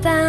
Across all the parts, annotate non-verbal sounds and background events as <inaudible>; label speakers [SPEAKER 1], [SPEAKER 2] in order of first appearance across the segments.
[SPEAKER 1] forget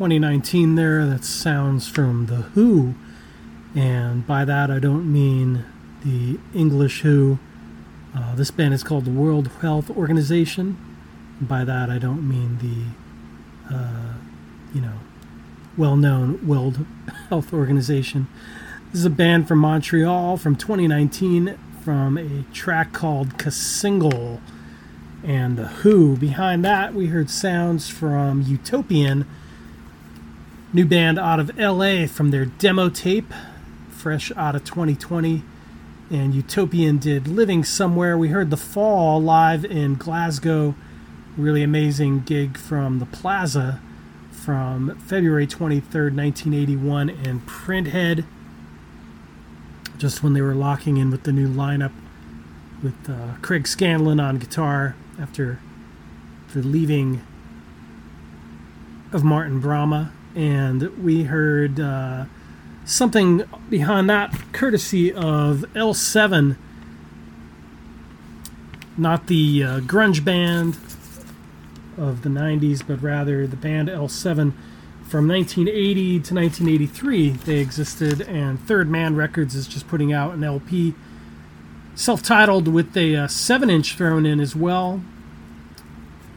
[SPEAKER 2] 2019 there. That sounds from The Who. And by that, I don't mean the English Who. Uh, this band is called the World Health Organization. And by that, I don't mean the, uh, you know, well known World <laughs> Health Organization. This is a band from Montreal from 2019 from a track called Kasingle and The Who. Behind that, we heard sounds from Utopian, new band out of LA from their demo tape, fresh out of 2020. And Utopian did Living Somewhere. We heard The Fall live in Glasgow, really amazing gig from the Plaza from February 23rd, 1981, and Printhead, just when they were locking in with the new lineup with uh, Craig Scanlon on guitar after the leaving of Martin Bramah. And we heard uh, something behind that courtesy of L7, not the uh, grunge band of the 90s, but rather the band L7 from 1980 to 1983. They existed, and Third Man Records is just putting out an LP self titled with a uh, 7 inch thrown in as well,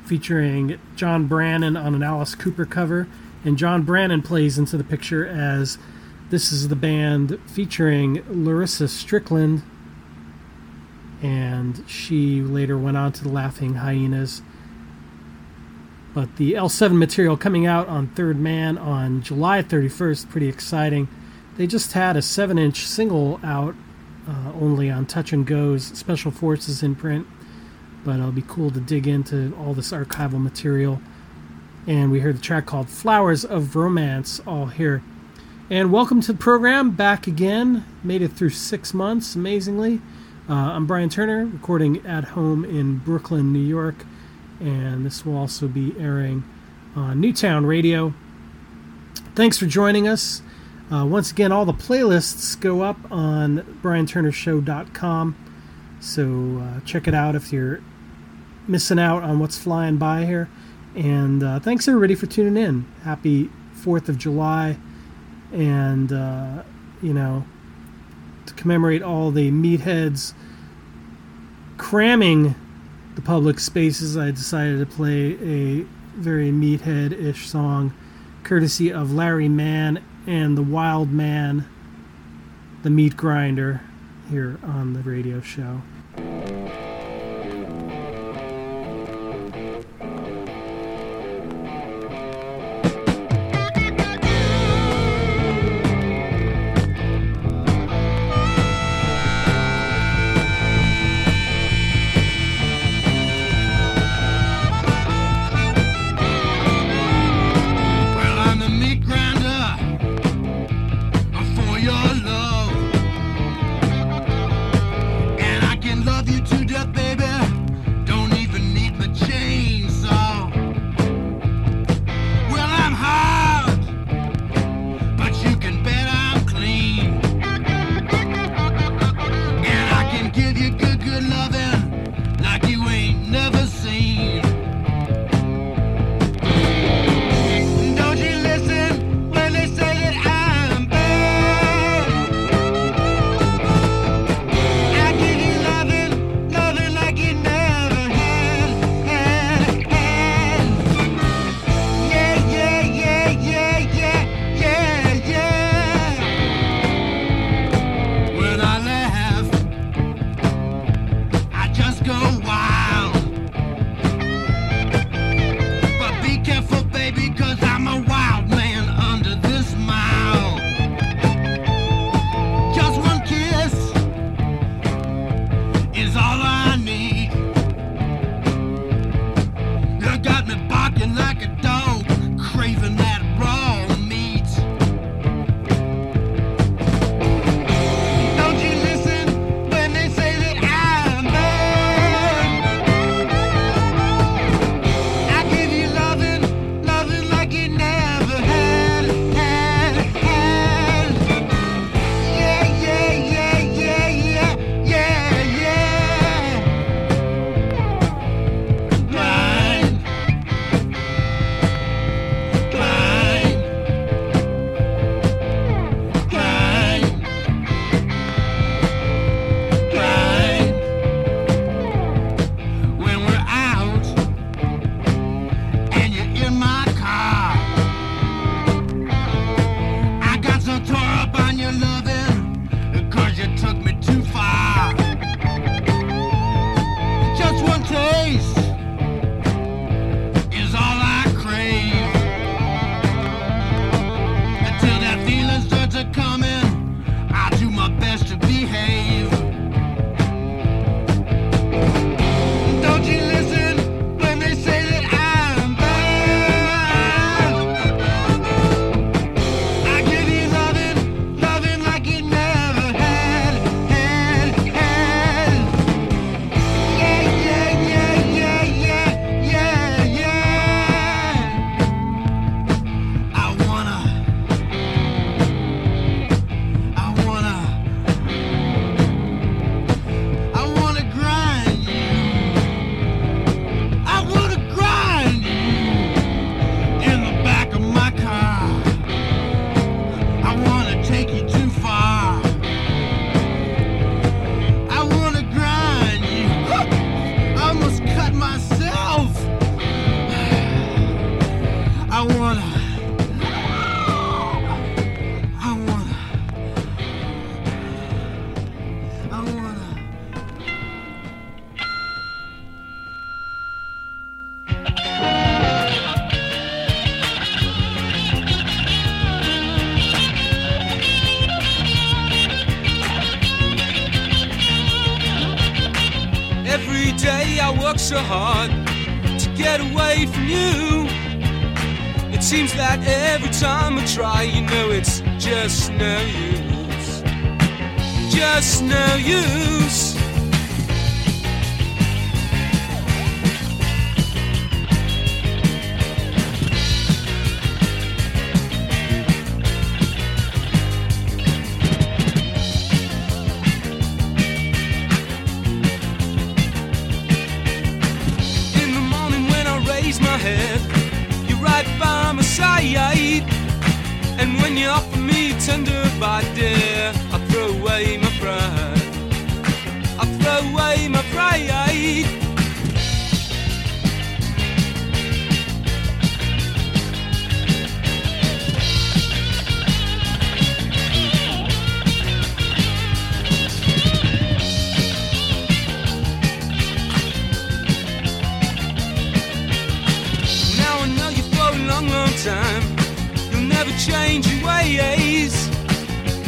[SPEAKER 2] featuring John Brannon on an Alice Cooper cover. And John Brannon plays into the picture as this is the band featuring Larissa Strickland, and she later went on to the Laughing Hyenas. But the L7 material coming out on Third Man on July 31st, pretty exciting. They just had a 7 inch single out uh, only on Touch and Go's Special Forces imprint, but it'll be cool to dig into all this archival material. And we heard the track called Flowers of Romance all here. And welcome to the program, back again. Made it through six months, amazingly. Uh, I'm Brian Turner, recording at home in Brooklyn, New York and this will also be airing on Newtown Radio. Thanks for joining us. Uh, once again, all the playlists go up on brianturnershow.com, so uh, check it out if you're missing out on what's flying by here. And uh, thanks everybody for tuning in. Happy 4th of July, and uh, you know, to commemorate all the meatheads cramming the public spaces, I decided to play a very meathead ish song, courtesy of Larry Mann and the Wild Man, the Meat Grinder, here on the radio show.
[SPEAKER 3] Hard to get away from you. It seems that every time I try, you know it's just no use. Just no use. Change your ways.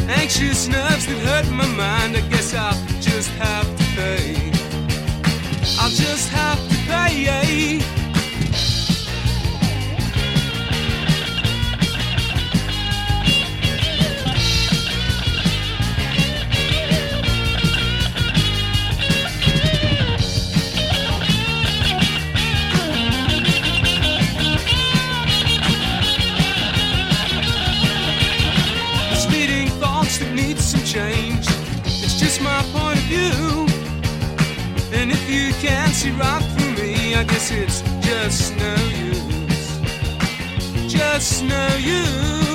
[SPEAKER 3] Anxious nerves that hurt my mind. I guess I'll just have to pay. I'll just have to pay. Just my point of view. And if you can't see right through me, I guess it's just no use. Just no use.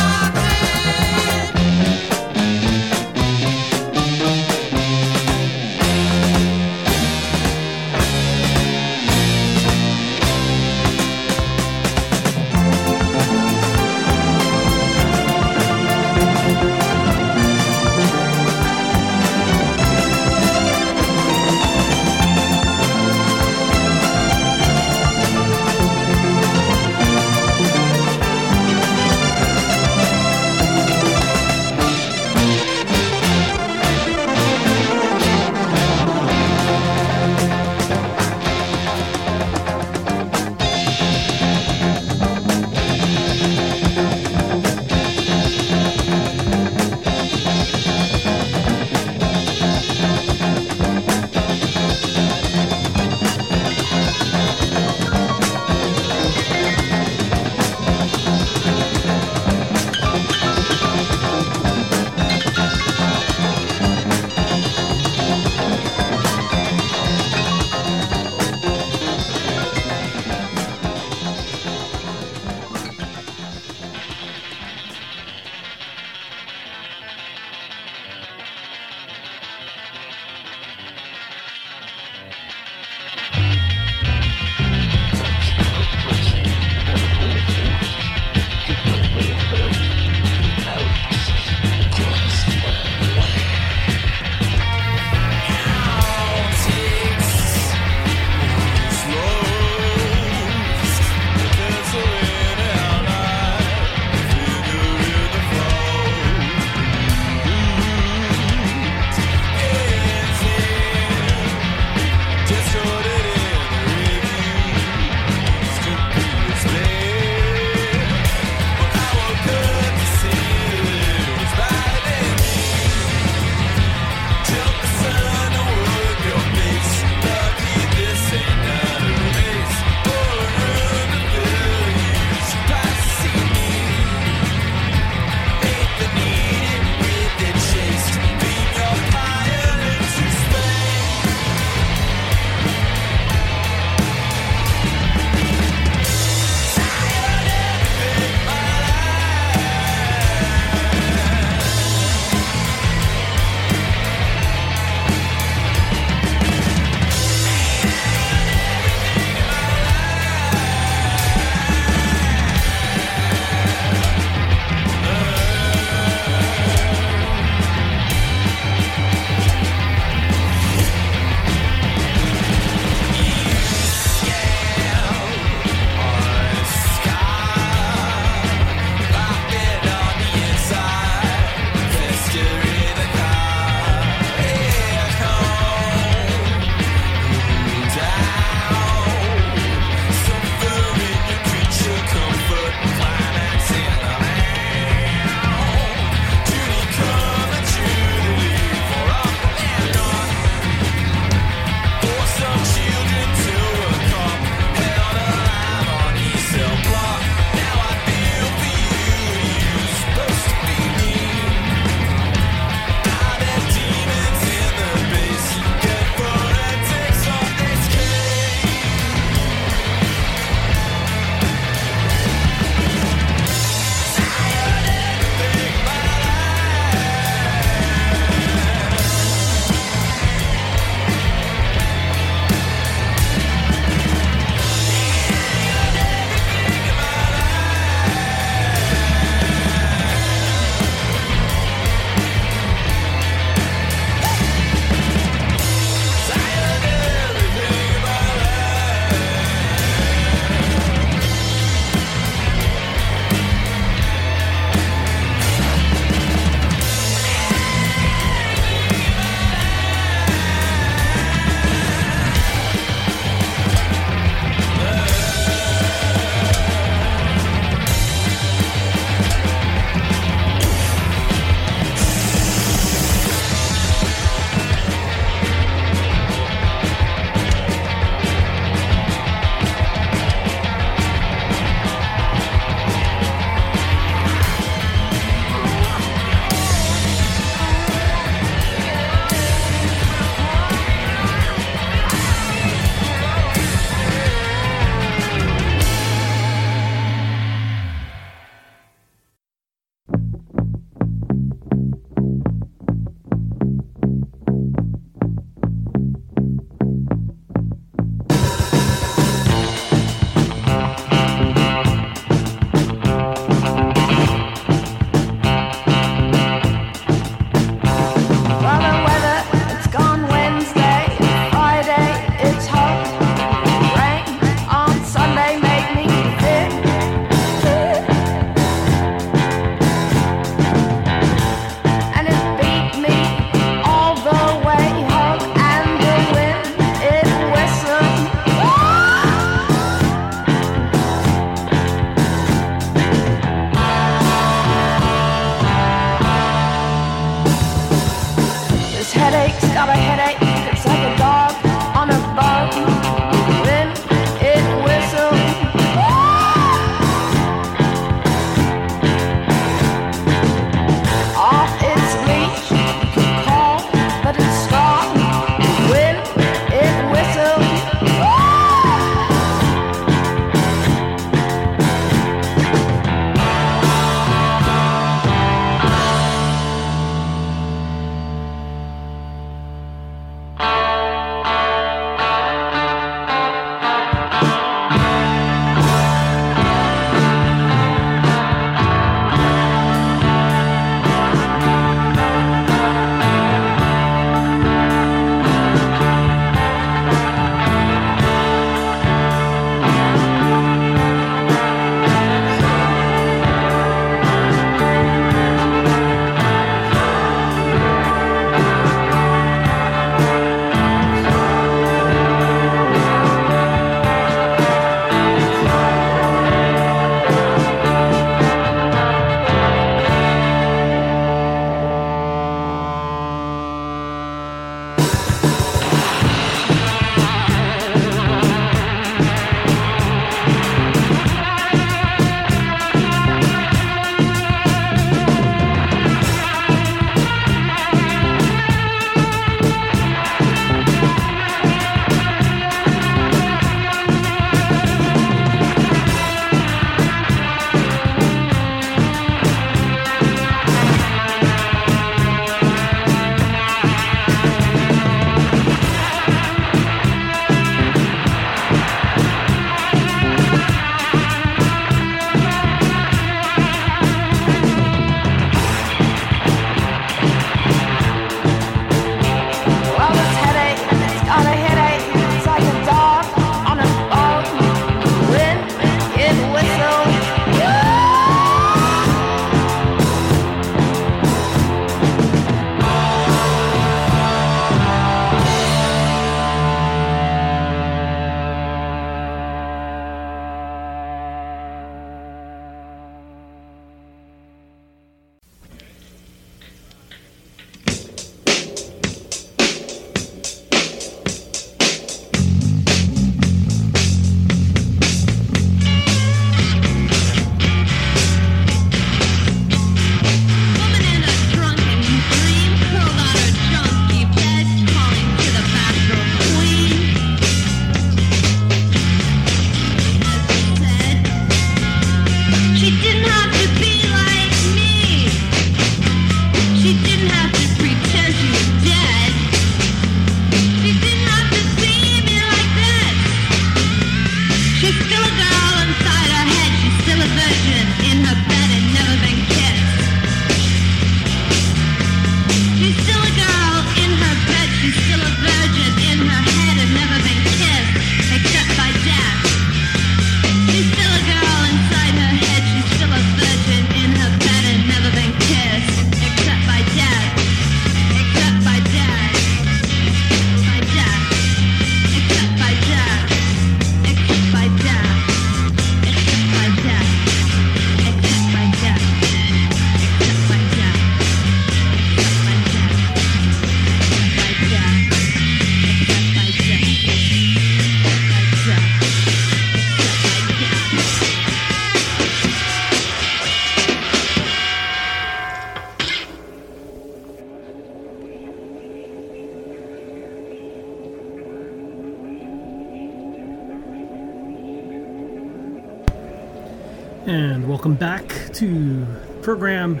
[SPEAKER 2] Welcome back to program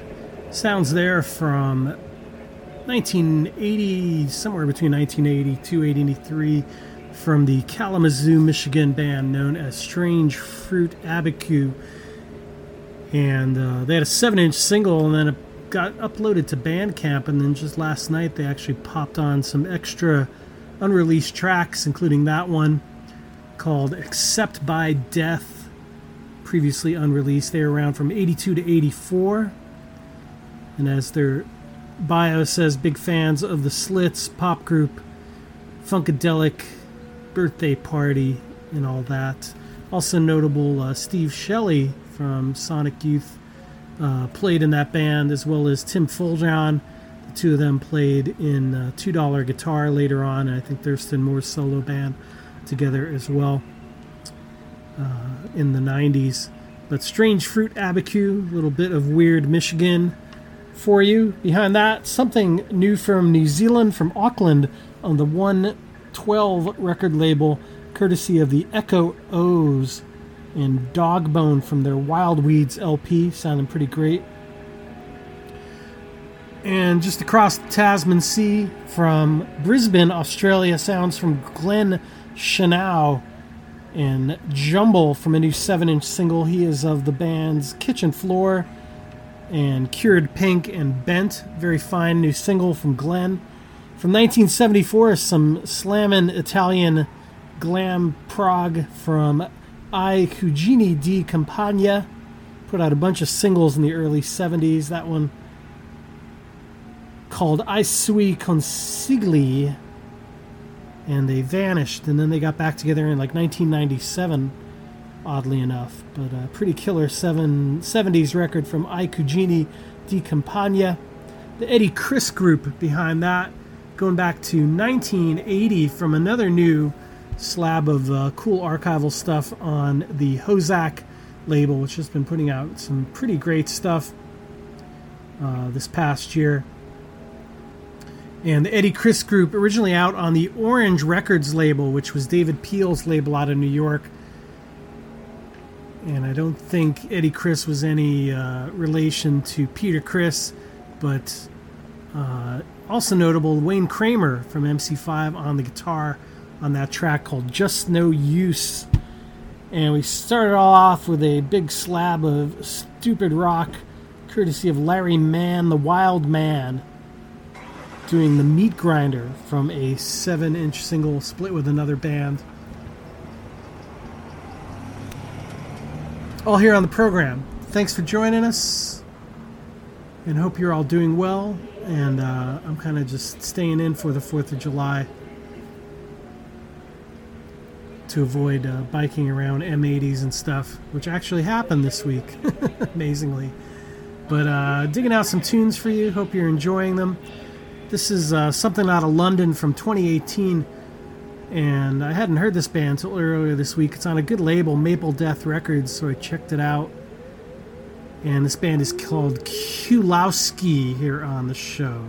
[SPEAKER 2] sounds there from 1980, somewhere between 1982 and 83, from the Kalamazoo, Michigan band known as Strange Fruit Abiku. And uh, they had a 7 inch single and then it got uploaded to Bandcamp. And then just last night they actually popped on some extra unreleased tracks, including that one called Except by Death, previously unreleased. They were around from 82 to 84. And as their bio says, big fans of the Slits, pop group, Funkadelic, birthday party, and all that. Also notable, uh, Steve Shelley from Sonic Youth uh, played in that band, as well as Tim Foljahn. The two of them played in uh, Two Dollar Guitar later on, and I think Thurston Moore's solo band together as well uh, in the 90s. But Strange Fruit Abiku, a little bit of weird Michigan for you. Behind that, something new from New Zealand, from Auckland, on the 112 record label, courtesy of the Echo O's and Dogbone from their Wild Weeds LP, sounding pretty great. And just across the Tasman Sea from Brisbane, Australia, sounds from Glenn Schenau and Jumble from a new 7 inch single. He is of the bands Kitchen Floor and Cured Pink and Bent. Very fine new single from Glenn. From 1974, some slammin' Italian glam prog from I Cugini di Campagna. Put out a bunch of singles in the early 70s. That one called I Sui Consigli. And they vanished, and then they got back together in like 1997 oddly enough. But a pretty killer seven, 70s record from I di Campagna. The Eddie Chris group behind that, going back to 1980 from another new slab of uh, cool archival stuff on the HoZac label, which has been putting out some pretty great stuff uh, this past year. And the Eddie Chris group, originally out on the Orange Records label, which was David Peel's label out of New York. And I don't think Eddie Chris was any uh, relation to Peter Criss, but uh, also notable Wayne Kramer from MC5 on the guitar on that track called Just No Use. And we started all off with a big slab of stupid rock, courtesy of Larry Mann, the Wild Man, doing the Meat Grinder from a 7 inch single split with another band. All here on the program. Thanks for joining us, and hope you're all doing well. And uh, I'm kind of just staying in for the 4th of July to avoid uh, biking around M80s and stuff, which actually happened this week, <laughs> amazingly. But uh, digging out some tunes for you. Hope you're enjoying them. This is uh, something out of London from 2018, and I hadn't heard this band until earlier this week. It's on a good label, Maple Death Records, so I checked it out. And this band is called Kulowski here on the show.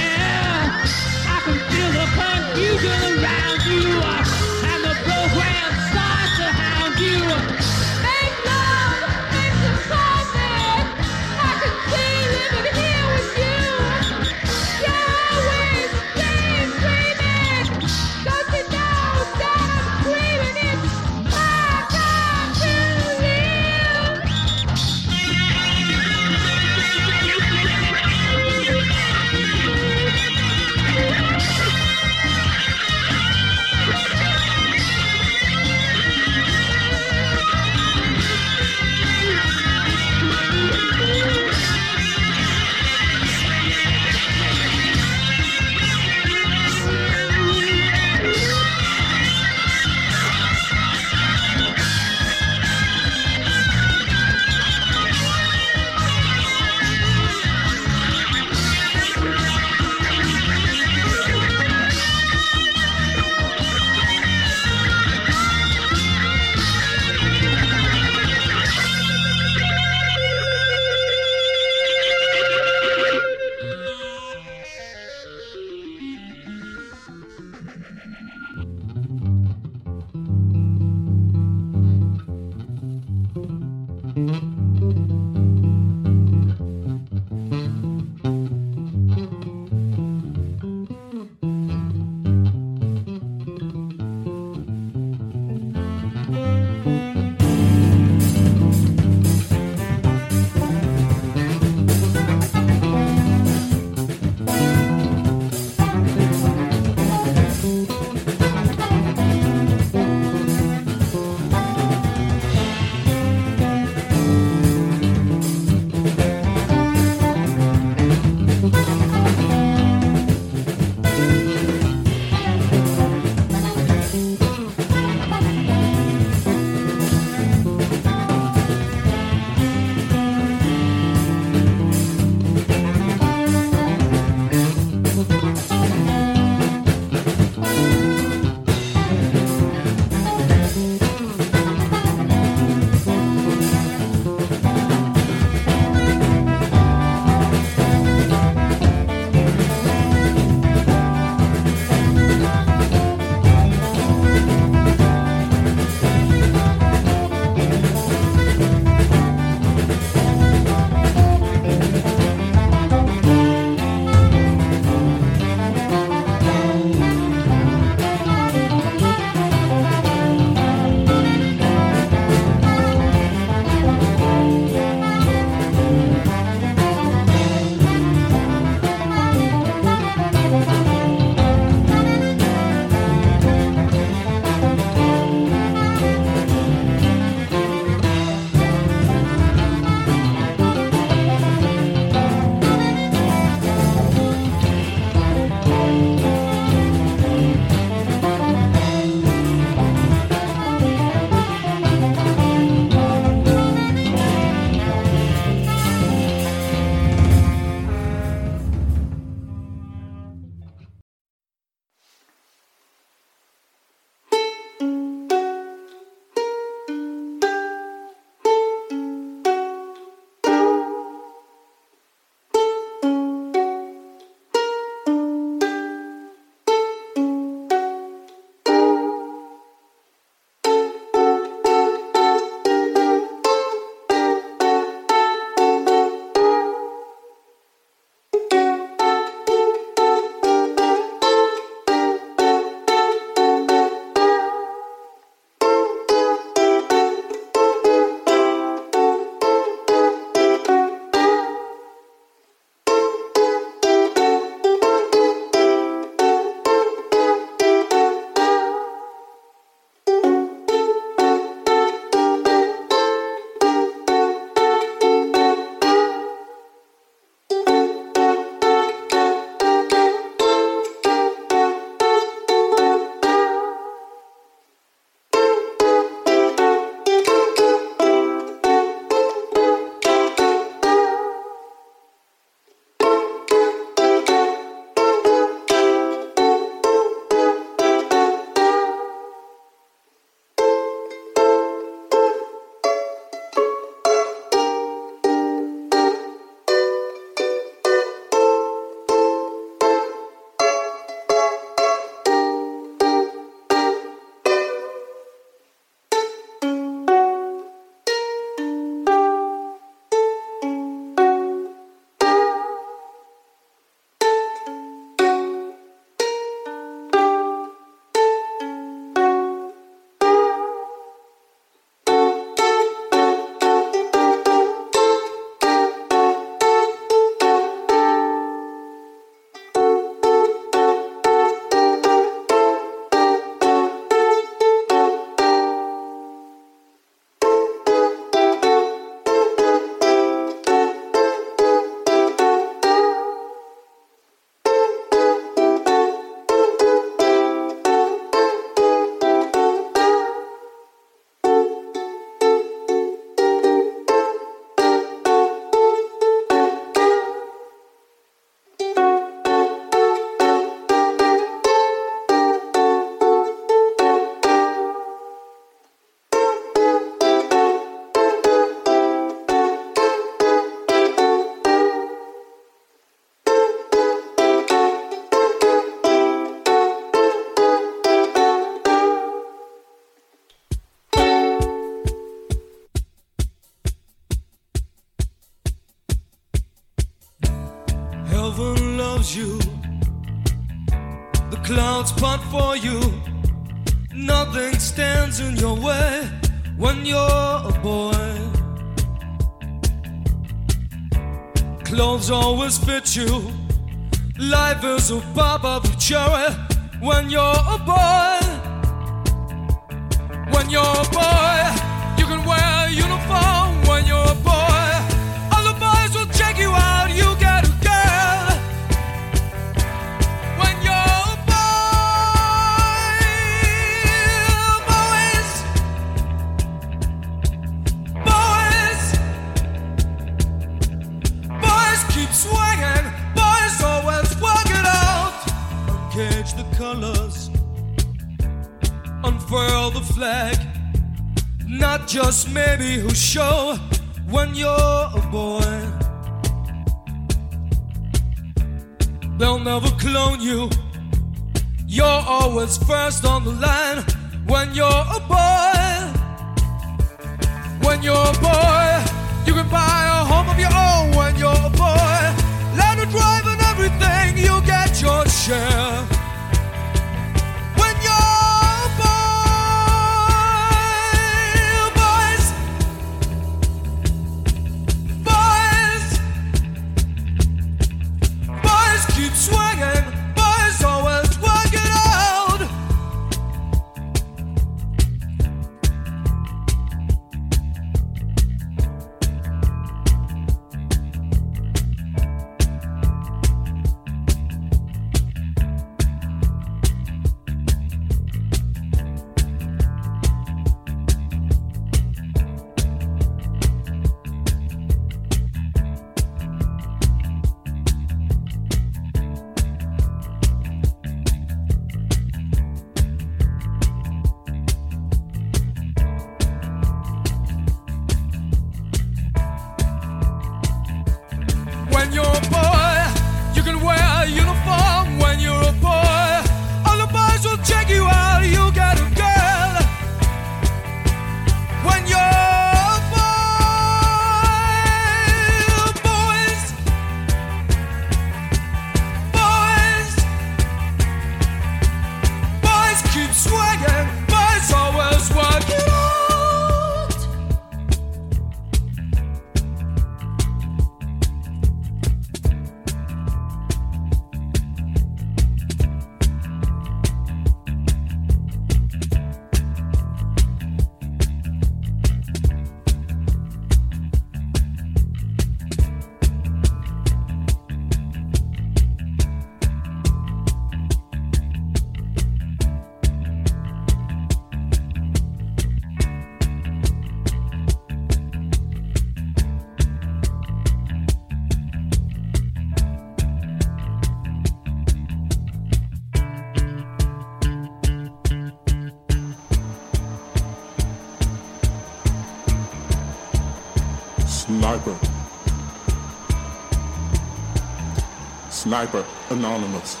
[SPEAKER 4] Sniper Anonymous.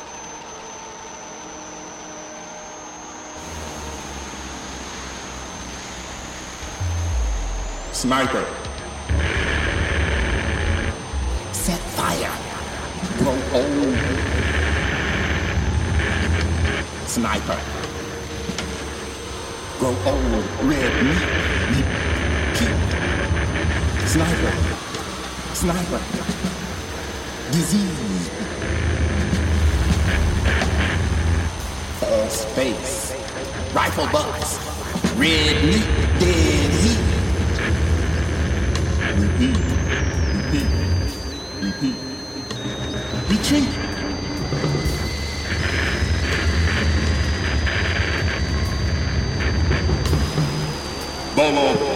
[SPEAKER 4] Sniper.
[SPEAKER 5] Set fire. Grow old. Sniper. Grow old. Red meat. meat. Keep. Sniper. Sniper. Disease. of space. Rifle bucks, red meat, dead heat.
[SPEAKER 4] Repeat, repeat, repeat.
[SPEAKER 5] Retreat.
[SPEAKER 4] Bolo.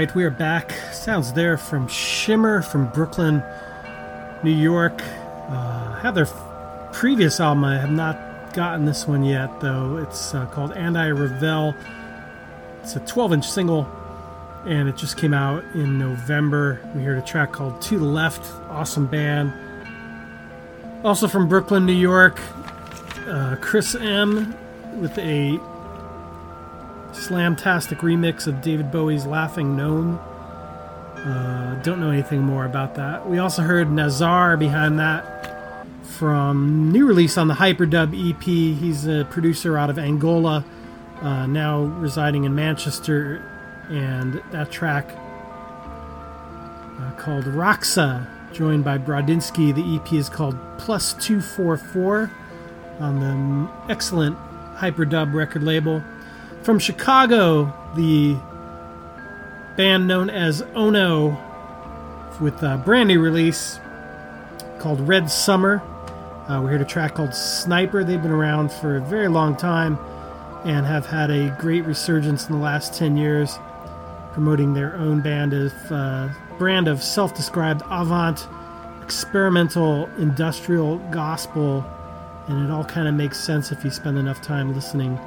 [SPEAKER 2] Right, we are back. Sounds there from Shimmer from Brooklyn, New York. Uh, had their f- previous album. I have not gotten this one yet, though. It's uh, called And I Revel. It's a 12 inch single, and it just came out in November. We heard a track called To the Left. Awesome band. Also from Brooklyn, New York, uh, Chris M. with a slamtastic remix of David Bowie's Laughing Gnome. Uh, don't know anything more about that. We also heard Nazar behind that from new release on the Hyperdub EP. He's a producer out of Angola, uh, now residing in Manchester, and that track uh, called Roxa, joined by Brodinski. The EP is called Plus 244 on the excellent Hyperdub record label. From Chicago, the band known as Ono with a brand new release called Red Summer. Uh, we heard a track called Sniper. They've been around for a very long time and have had a great resurgence in the last 10 years, promoting their own band of uh, brand of self-described avant experimental industrial gospel, and it all kind of makes sense if you spend enough time listening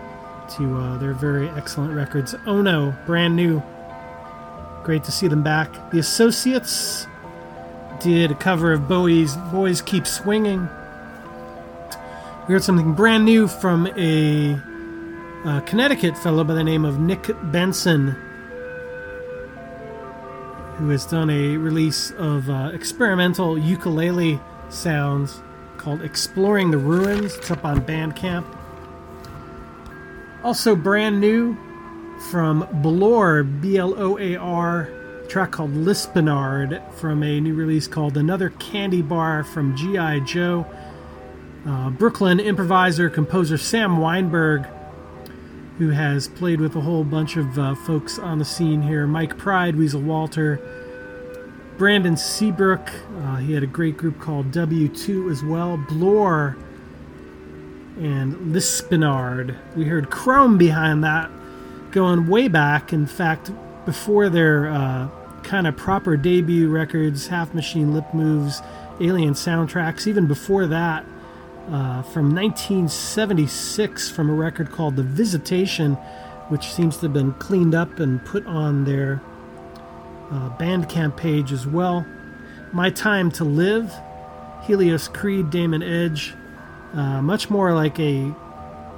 [SPEAKER 2] to uh, their very excellent records. Ono, brand new. Great to see them back. The Associates did a cover of Bowie's Boys Keep Swinging. We heard something brand new from a, uh Connecticut fellow by the name of Nick Benson, who has done a release of uh, experimental ukulele sounds called Exploring the Ruins. It's up on Bandcamp. Also, brand new from Bloor, B L O A R, track called Lispenard from a new release called Another Candy Bar from G.I. Joe. Uh, Brooklyn improviser composer Sam Weinberg, who has played with a whole bunch of uh, folks on the scene here Mike Pride, Weasel Walter, Brandon Seabrook. Uh, he had a great group called W2 as well. Bloor and Lispenard. We heard Chrome behind that, going way back. In fact, before their uh, kind of proper debut records, Half Machine Lip Moves, Alien soundtracks, even before that, uh, from 1976, from a record called The Visitation, which seems to have been cleaned up and put on their uh, Bandcamp page as well. My Time to Live, Helios Creed, Damon Edge, uh, much more like a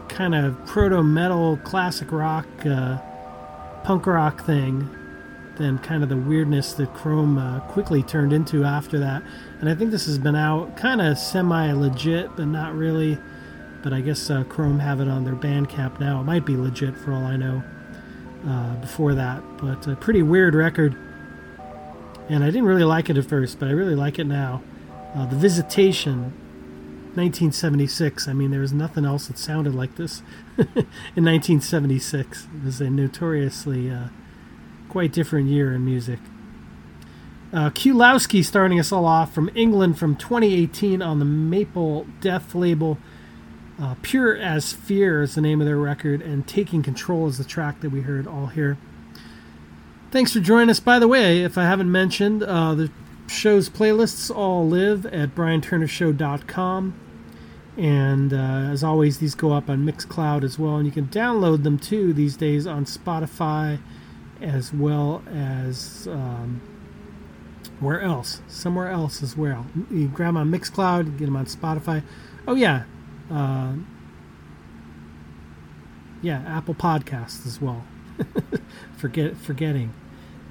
[SPEAKER 2] kind of proto metal, classic rock, uh, punk rock thing than kind of the weirdness that Chrome uh, quickly turned into after that. And I think this has been out kind of semi legit, but not really. But I guess uh, Chrome have it on their Bandcamp now. It might be legit for all I know uh, before that. But a pretty weird record. And I didn't really like it at first, but I really like it now. Uh, the Visitation, 1976. I mean, there was nothing else that sounded like this <laughs> in 1976. It was a notoriously uh, quite different year in music. Uh, Kulowski starting us all off from England from 2018 on the Maple Death label. Uh, Pure as Fear is the name of their record, and Taking Control is the track that we heard all here. Thanks for joining us. By the way, if I haven't mentioned, uh, the show's playlists all live at brianturnershow.com. And uh, as always, these go up on Mixcloud as well. And you can download them too these days on Spotify as well as um, where else? Somewhere else as well. You grab them on Mixcloud, get them on Spotify. Oh, yeah. Uh, yeah, Apple Podcasts as well. <laughs> Forget Forgetting.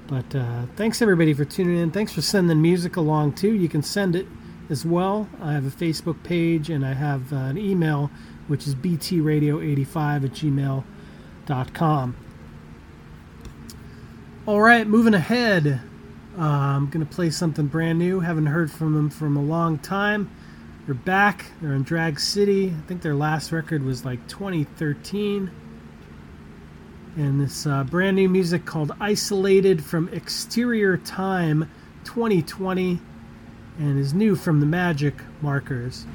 [SPEAKER 2] But uh, thanks everybody for tuning in. Thanks for sending music along too. You can send it as well. I have a Facebook page and I have uh, an email, which is btradio85 at gmail.com. All right, moving ahead. Uh, I'm going to play something brand new. Haven't heard from them from a long time. They're back. They're in Drag City. I think their last record was like 2013 and this uh, brand new music called Isolated from Exterior Time 2020 and is new from the Magic Markers.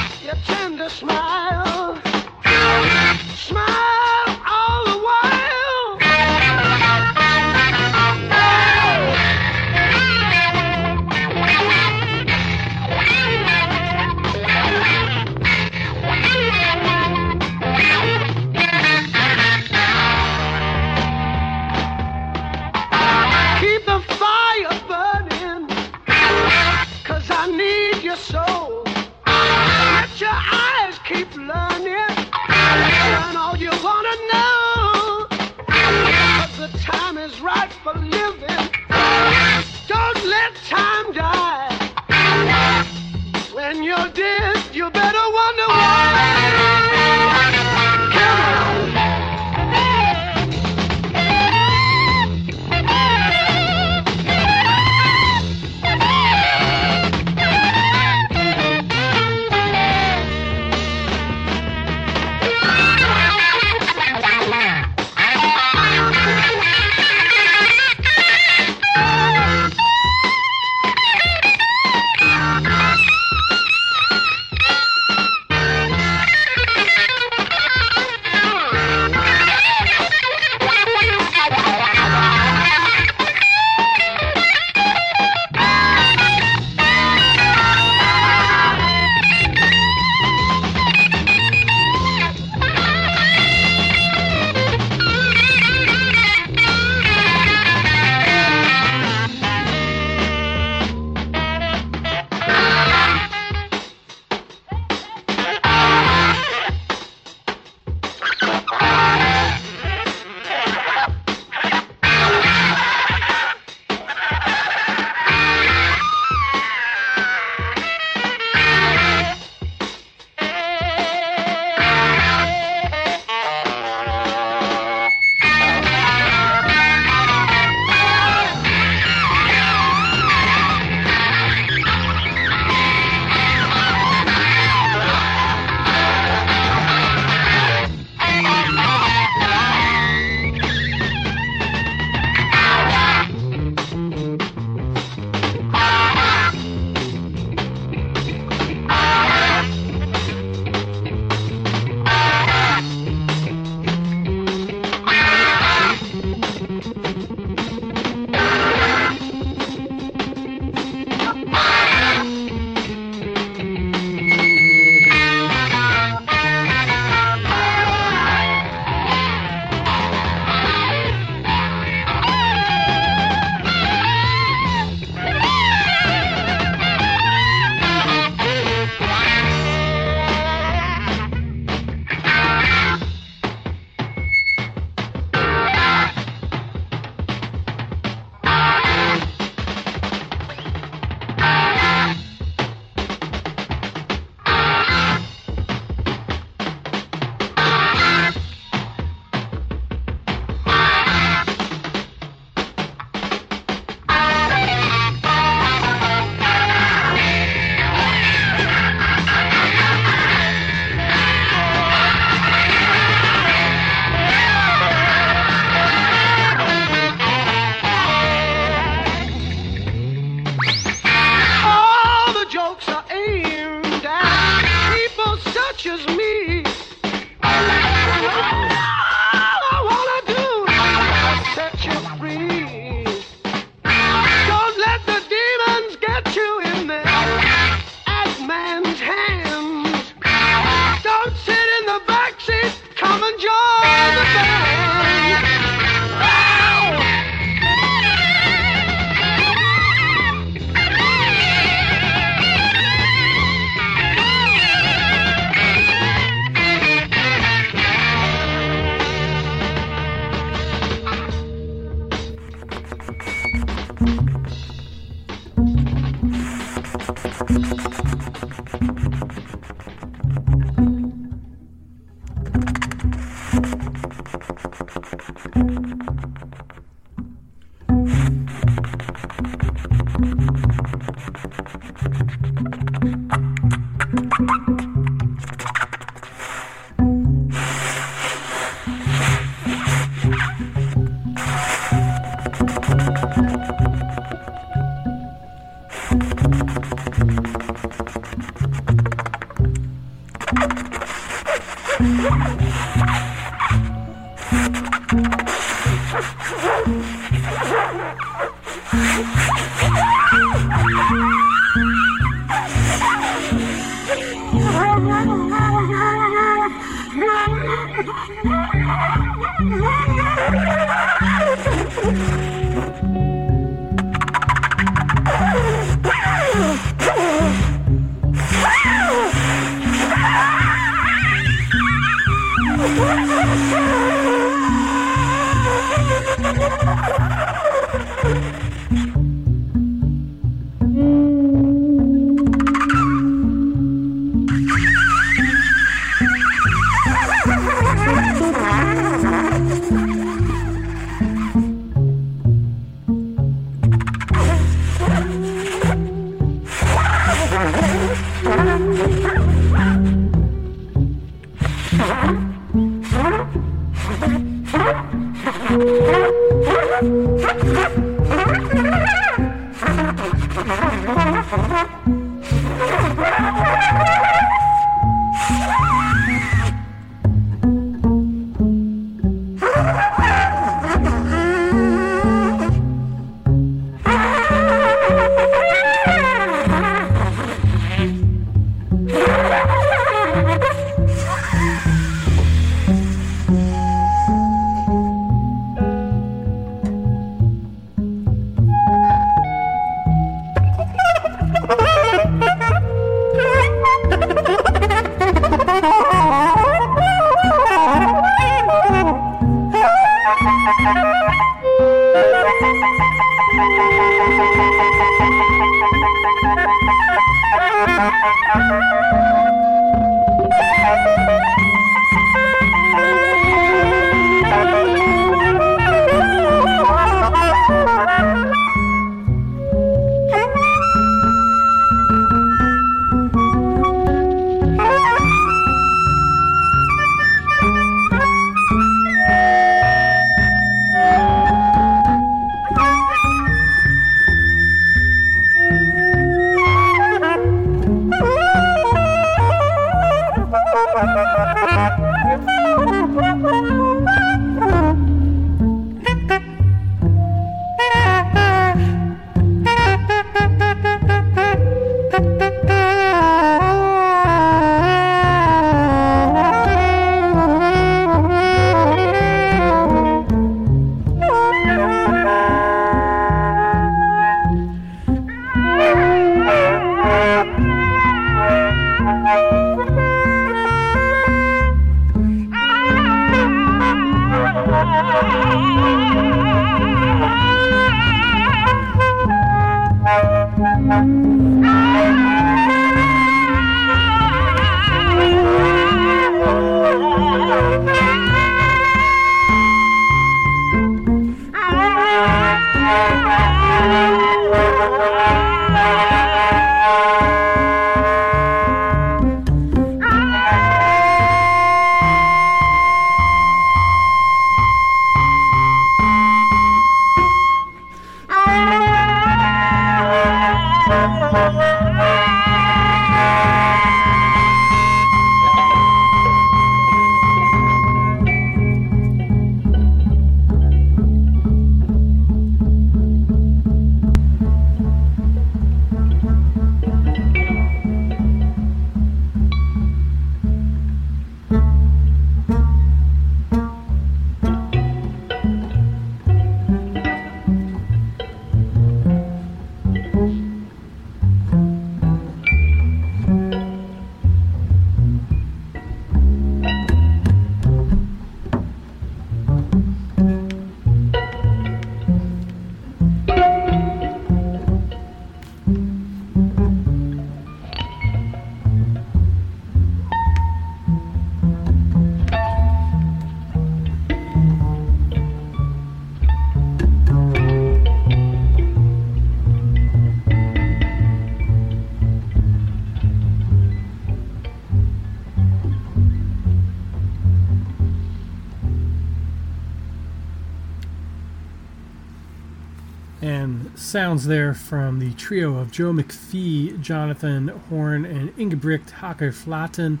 [SPEAKER 2] Sounds there from the trio of Joe McPhee, Jonathan Horn, and Ingebrigt Håker Flaten.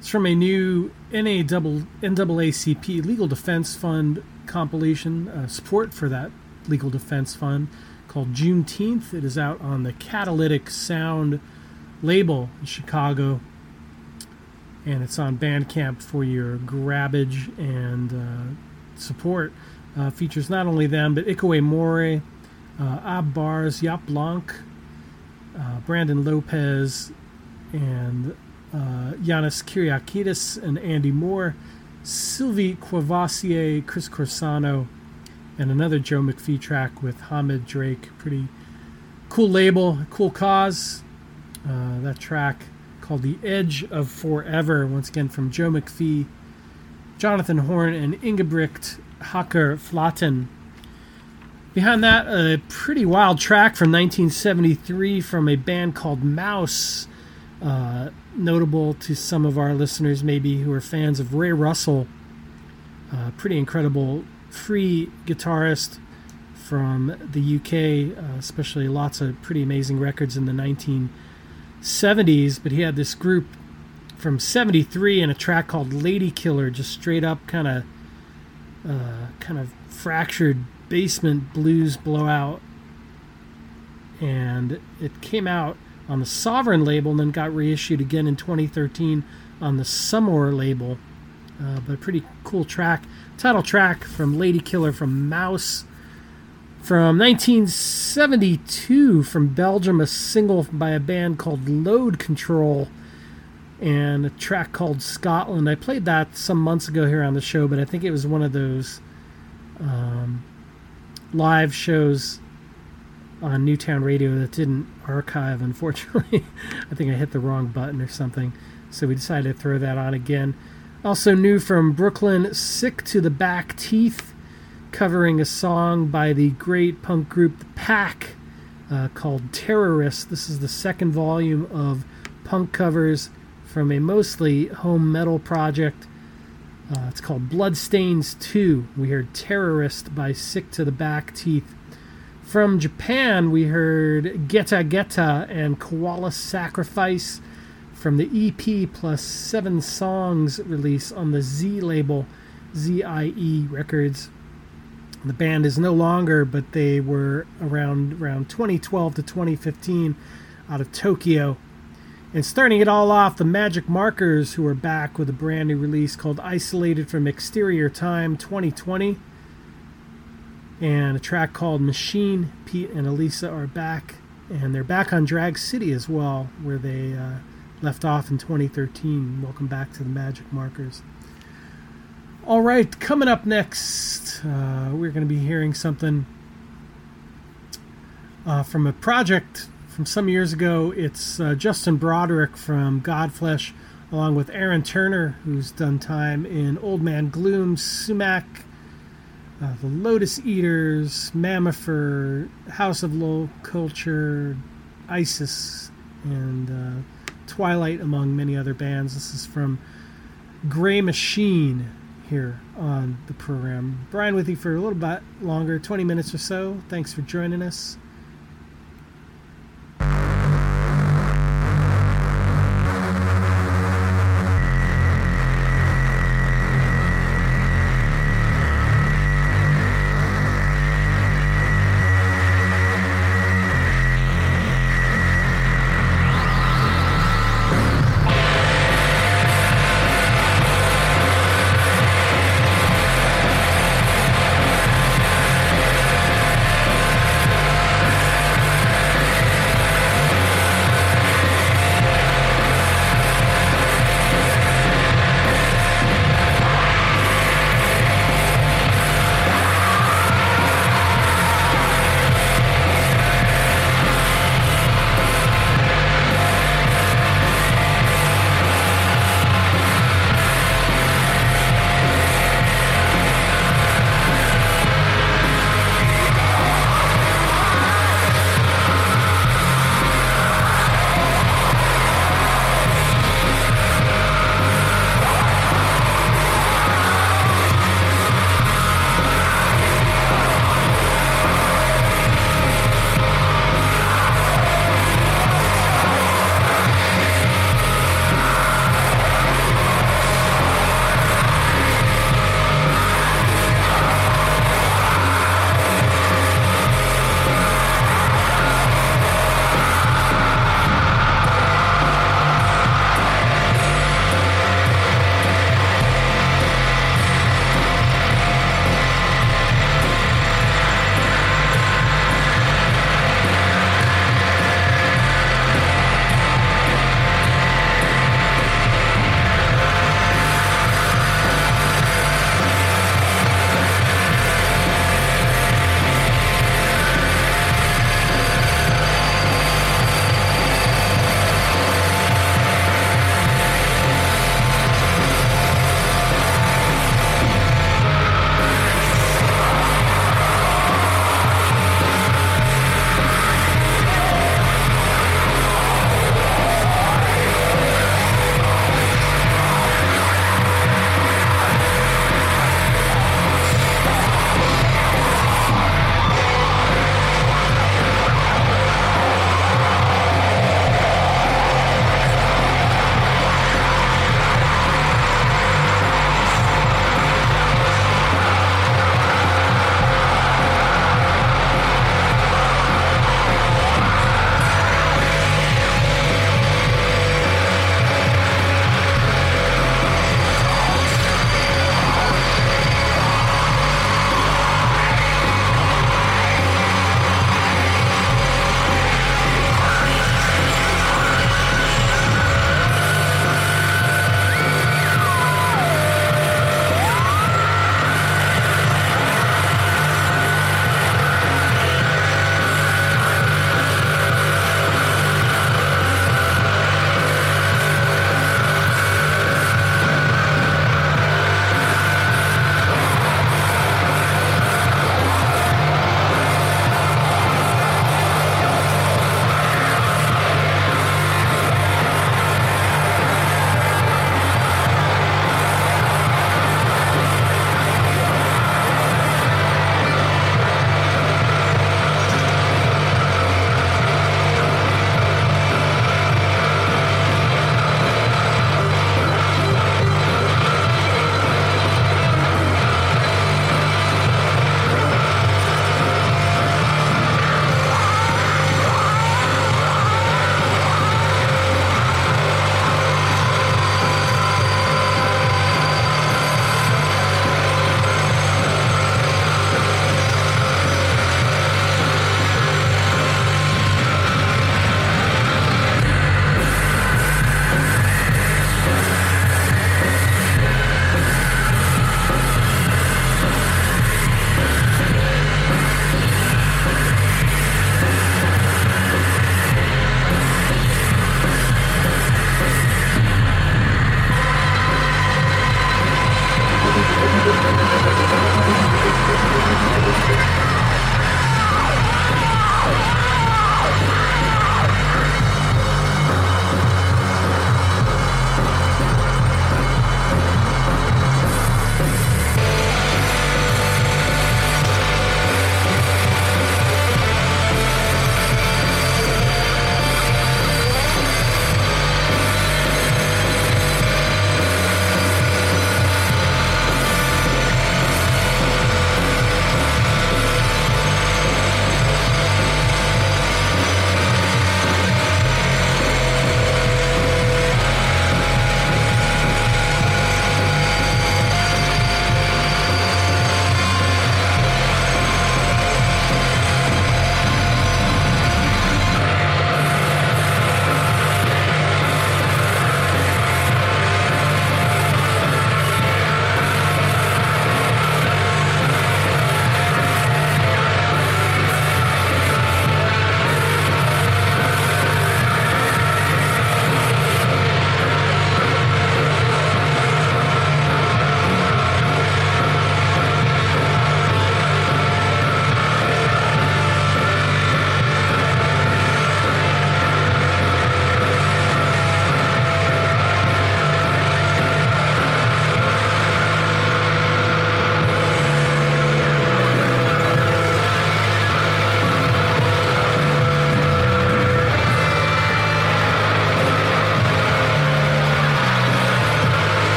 [SPEAKER 2] It's from a new NAACP Legal Defense Fund compilation, uh, support for that Legal Defense Fund called Juneteenth. It is out on the Catalytic Sound label in Chicago. And it's on Bandcamp for your grabbage and uh, support. Uh, features not only them, but Ikue Mori, uh, Ab Baars, Jaap Blonk, uh, Brandon Lopez, and uh, Yannis Kyriakides and Andy Moore, Sylvie Courvoisier, Chris Corsano, and another Joe McPhee track with Hamid Drake. Pretty cool label, cool cause. Uh, that track called The Edge of Forever, once again from Joe McPhee, Jonathan Horn, and Ingebrigt Håker Flaten. Behind that, a pretty wild track from 1973 from a band called Mouse. Uh, notable to some of our listeners, maybe who are fans of Ray Russell. Uh, pretty incredible free guitarist from the UK, uh, especially lots of pretty amazing records in the 1970s. But he had this group from 73 and a track called Lady Killer, just straight up kind of uh, kind of fractured basement blues blowout. And it came out on the Sovereign label and then got reissued again in 2013 on the Summer label. Uh, but a pretty cool track. Title track from Lady Killer from Mouse. From 1972 from Belgium, a single by a band called Load Control and a track called Scotland. I played that some months ago here on the show, but I think it was one of those um, live shows on Newtown Radio that didn't archive, unfortunately. <laughs> I think I hit the wrong button or something. So we decided to throw that on again. Also, new from Brooklyn, Sick to the Back Teeth, covering a song by the great punk group The Pack uh, called Terrorist. This is the second volume of punk covers from a mostly home metal project. Uh, it's called Bloodstains 2. We heard Terrorist by Sick to the Back Teeth. From Japan, we heard Geta Geta and Koala Sacrifice from the EP plus seven songs release on the Z label, ZIE Records. The band is no longer, but they were around around 2012 to 2015 out of Tokyo. And starting it all off, the Magic Markers, who are back with a brand new release called Isolated from Exterior Time 2020. And a track called Machine. Pete and Elisa are back. And they're back on Drag City as well, where they uh, left off in 2013. Welcome back to the Magic Markers. All right, coming up next, uh, we're going to be hearing something uh, from a project from some years ago. It's uh, Justin Broadrick from Godflesh, along with Aaron Turner, who's done time in Old Man Gloom, Sumac, uh, The Lotus Eaters, Mammifer, House of Low Culture, ISIS, and uh, Twilight, among many other bands. This is from Greymachine here on the program. Brian with you for a little bit longer, 20 minutes or so. Thanks for joining us.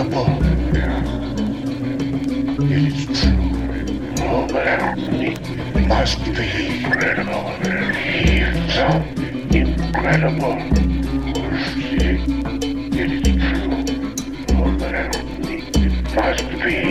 [SPEAKER 6] Yeah. It is true. Oh man, it must be incredible. Hear incredible. It is true. Oh man, it must be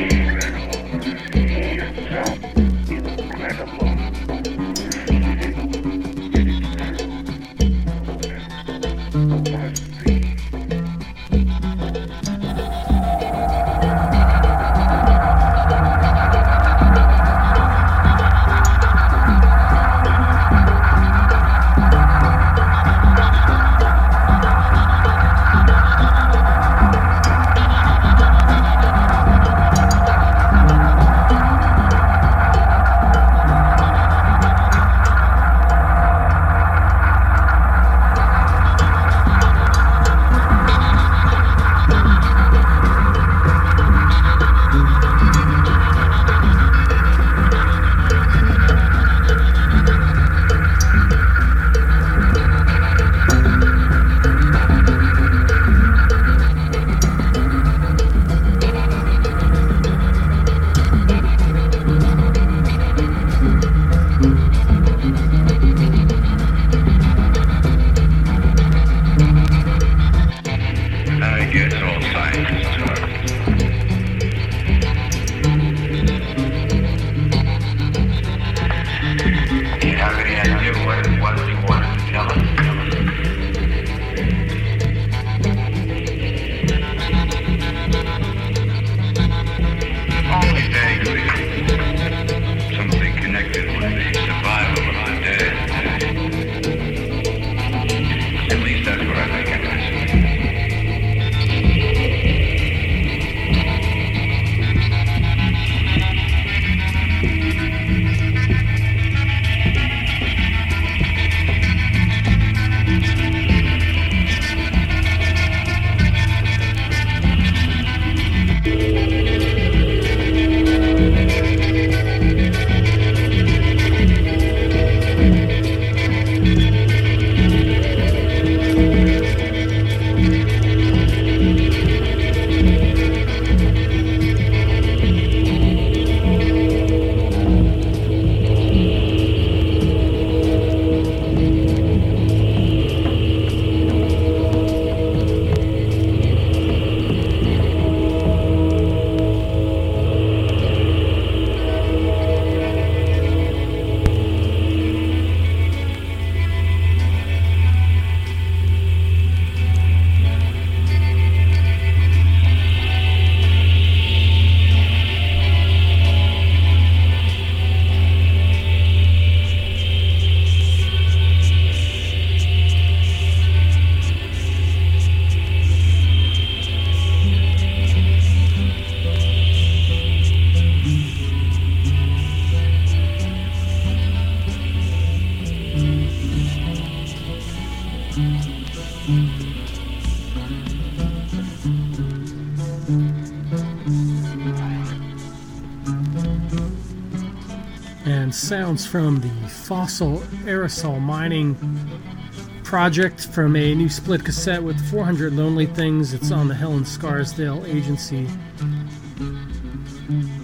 [SPEAKER 2] sounds from the Fossil Aerosol Mining project from a new split cassette with 400 Lonely Things. It's on the Helen Scarsdale Agency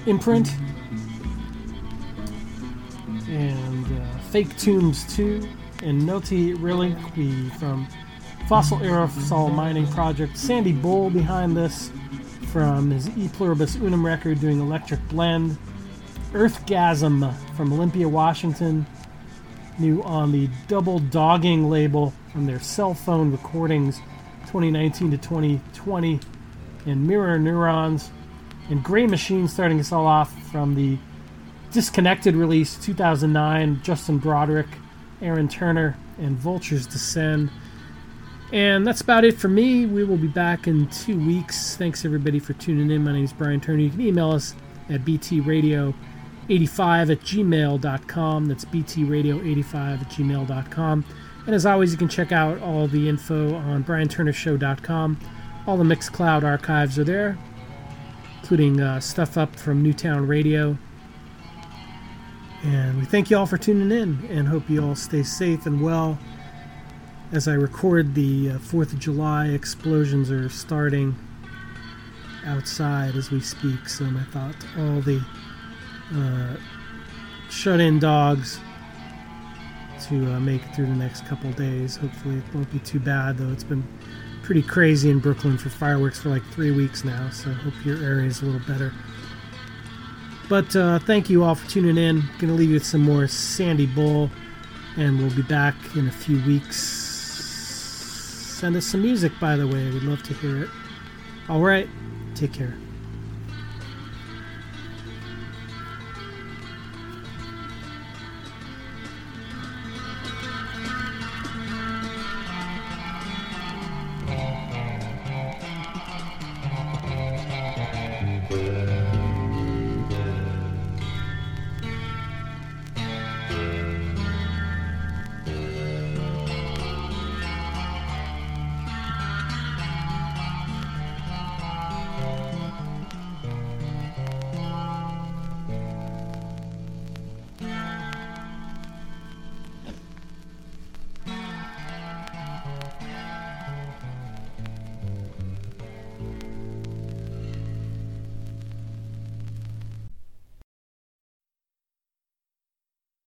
[SPEAKER 2] imprint. And uh, Fake Tombs 2 and Noti Reliquy from Fossil Aerosol Mining Project. Sandy Bull behind this from his E Pluribus Unum record doing Electric Blend. Earthgasm from Olympia, Washington, new on the Double Dogging label from their cell phone recordings 2019 to 2020, and Mirror Neurons, and Greymachine starting us all off from the Disconnected release 2009, Justin Broadrick, Aaron Turner, and Vultures Descend. And that's about it for me. We will be back in two weeks. Thanks everybody for tuning in. My name is Brian Turner. You can email us at btradio85 at gmail.com. That's btradio85 at gmail.com. And as always, you can check out all the info on brianturnershow.com. All the Mixcloud archives are there, including uh, stuff up from Newtown Radio. And we thank you all for tuning in and hope you all stay safe and well. As I record the uh, 4th of July, explosions are starting outside as we speak. So my thought all the uh, shut in dogs to uh, make it through the next couple days. Hopefully, it won't be too bad, though it's been pretty crazy in Brooklyn for fireworks for like three weeks now. So hope your area is a little better. But uh, thank you all for tuning in. Gonna leave you with some more Sandy Bull, and we'll be back in a few weeks. Send us some music, by the way. We'd love to hear it. All right, take care.